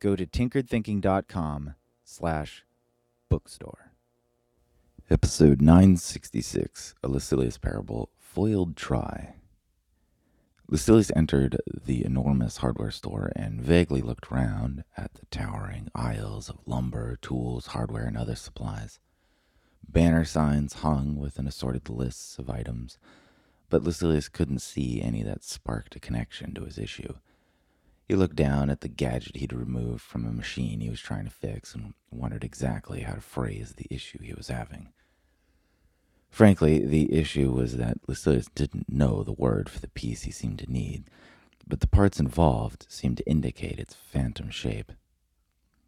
go to tinkeredthinking.com slash bookstore. Episode 966, A Lucilius Parable, Foiled Try. Lucilius entered the enormous hardware store and vaguely looked round at the towering aisles of lumber, tools, hardware, and other supplies. Banner signs hung with an assorted lists of items, but Lucilius couldn't see any that sparked a connection to his issue. He looked down at the gadget he'd removed from a machine he was trying to fix and wondered exactly how to phrase the issue he was having. Frankly, the issue was that Lucilius didn't know the word for the piece he seemed to need, but the parts involved seemed to indicate its phantom shape.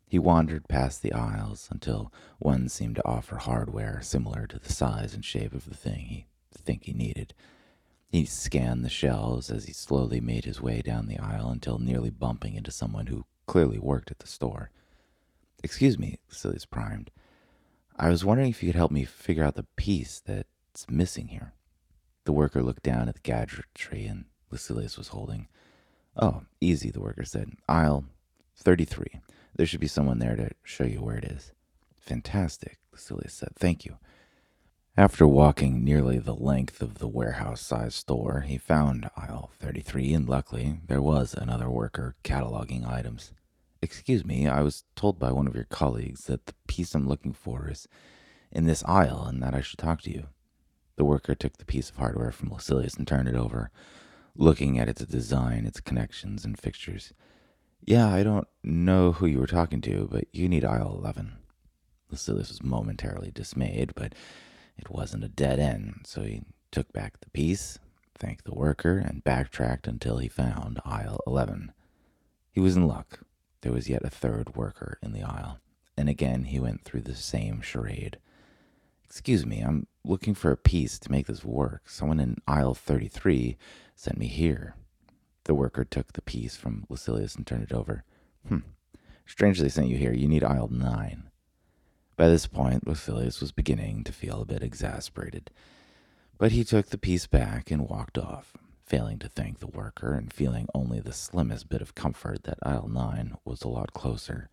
He wandered past the aisles until one seemed to offer hardware similar to the size and shape of the thing he think he needed. He scanned the shelves as he slowly made his way down the aisle until nearly bumping into someone who clearly worked at the store. Excuse me, Lucilius primed. I was wondering if you could help me figure out the piece that's missing here. The worker looked down at the gadgetry and Lucilius was holding. Oh, easy, the worker said. Aisle 33. There should be someone there to show you where it is. Fantastic, Lucilius said. Thank you. After walking nearly the length of the warehouse sized store, he found aisle 33, and luckily there was another worker cataloging items. Excuse me, I was told by one of your colleagues that the piece I'm looking for is in this aisle and that I should talk to you. The worker took the piece of hardware from Lucilius and turned it over, looking at its design, its connections, and fixtures. Yeah, I don't know who you were talking to, but you need aisle 11. Lucilius was momentarily dismayed, but it wasn't a dead end, so he took back the piece, thanked the worker, and backtracked until he found aisle 11. He was in luck. There was yet a third worker in the aisle, and again he went through the same charade. Excuse me, I'm looking for a piece to make this work. Someone in aisle 33 sent me here. The worker took the piece from Lucilius and turned it over. Hmm. Strangely sent you here. You need aisle 9. By this point, Lucilius was beginning to feel a bit exasperated, but he took the piece back and walked off, failing to thank the worker and feeling only the slimmest bit of comfort that aisle 9 was a lot closer.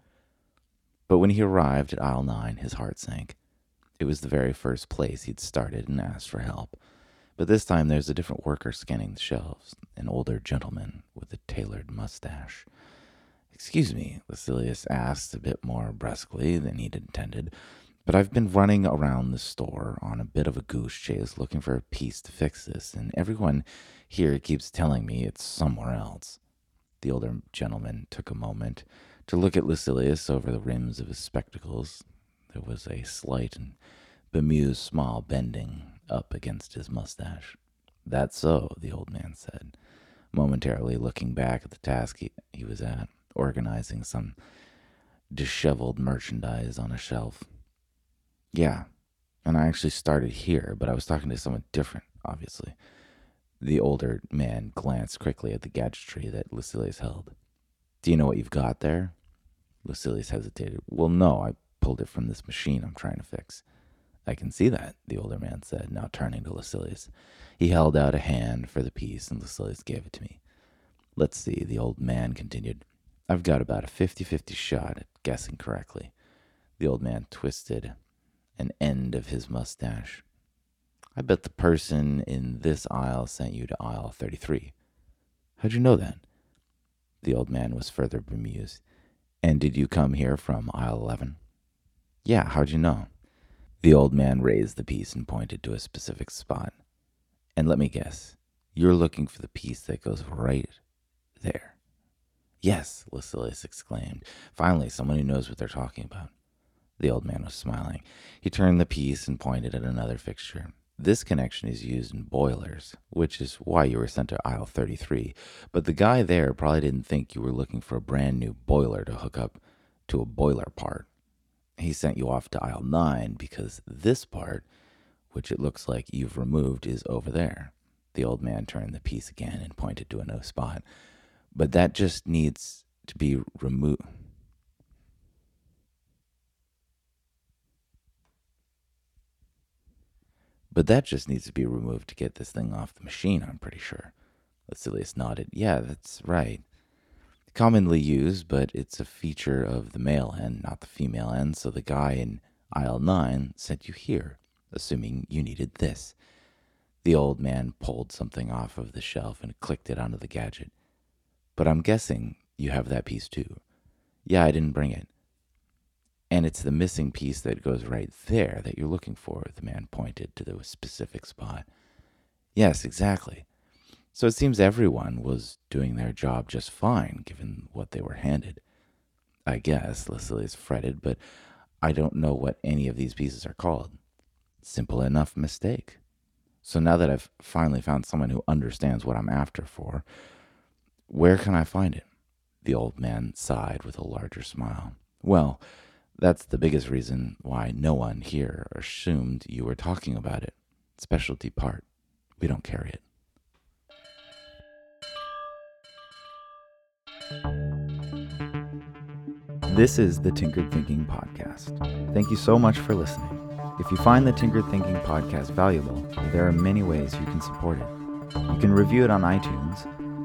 But when he arrived at aisle 9, his heart sank. It was the very first place he'd started and asked for help. But this time there's a different worker scanning the shelves, an older gentleman with a tailored mustache. Excuse me, Lucilius asked a bit more brusquely than he'd intended, but I've been running around the store on a bit of a goose chase looking for a piece to fix this, and everyone here keeps telling me it's somewhere else. The older gentleman took a moment to look at Lucilius over the rims of his spectacles. There was a slight and bemused smile bending up against his mustache. That's so, the old man said, momentarily looking back at the task he, he was at organizing some disheveled merchandise on a shelf. Yeah, and I actually started here, but I was talking to someone different, obviously. The older man glanced quickly at the gadgetry that Lucilius held. Do you know what you've got there? Lucilius hesitated. Well, no, I pulled it from this machine I'm trying to fix. I can see that, the older man said, now turning to Lucilius. He held out a hand for the piece, and Lucilius gave it to me. Let's see, the old man continued. I've got about a 50 50 shot at guessing correctly. The old man twisted an end of his mustache. I bet the person in this aisle sent you to aisle 33. How'd you know that? The old man was further bemused. And did you come here from aisle 11? Yeah, how'd you know? The old man raised the piece and pointed to a specific spot. And let me guess, you're looking for the piece that goes right there. Yes, Lucilius exclaimed. Finally, someone who knows what they're talking about. The old man was smiling. He turned the piece and pointed at another fixture. This connection is used in boilers, which is why you were sent to aisle 33. But the guy there probably didn't think you were looking for a brand new boiler to hook up to a boiler part. He sent you off to aisle 9 because this part, which it looks like you've removed, is over there. The old man turned the piece again and pointed to a no spot. But that just needs to be removed. But that just needs to be removed to get this thing off the machine, I'm pretty sure. Lucilius nodded. Yeah, that's right. Commonly used, but it's a feature of the male end, not the female end, so the guy in aisle 9 sent you here, assuming you needed this. The old man pulled something off of the shelf and clicked it onto the gadget. But I'm guessing you have that piece too. Yeah, I didn't bring it. And it's the missing piece that goes right there that you're looking for, the man pointed to the specific spot. Yes, exactly. So it seems everyone was doing their job just fine, given what they were handed. I guess, Lucilius fretted, but I don't know what any of these pieces are called. Simple enough mistake. So now that I've finally found someone who understands what I'm after for, where can I find it? The old man sighed with a larger smile. Well, that's the biggest reason why no one here assumed you were talking about it. Specialty part. We don't carry it. This is the Tinkered Thinking Podcast. Thank you so much for listening. If you find the Tinkered Thinking Podcast valuable, there are many ways you can support it. You can review it on iTunes,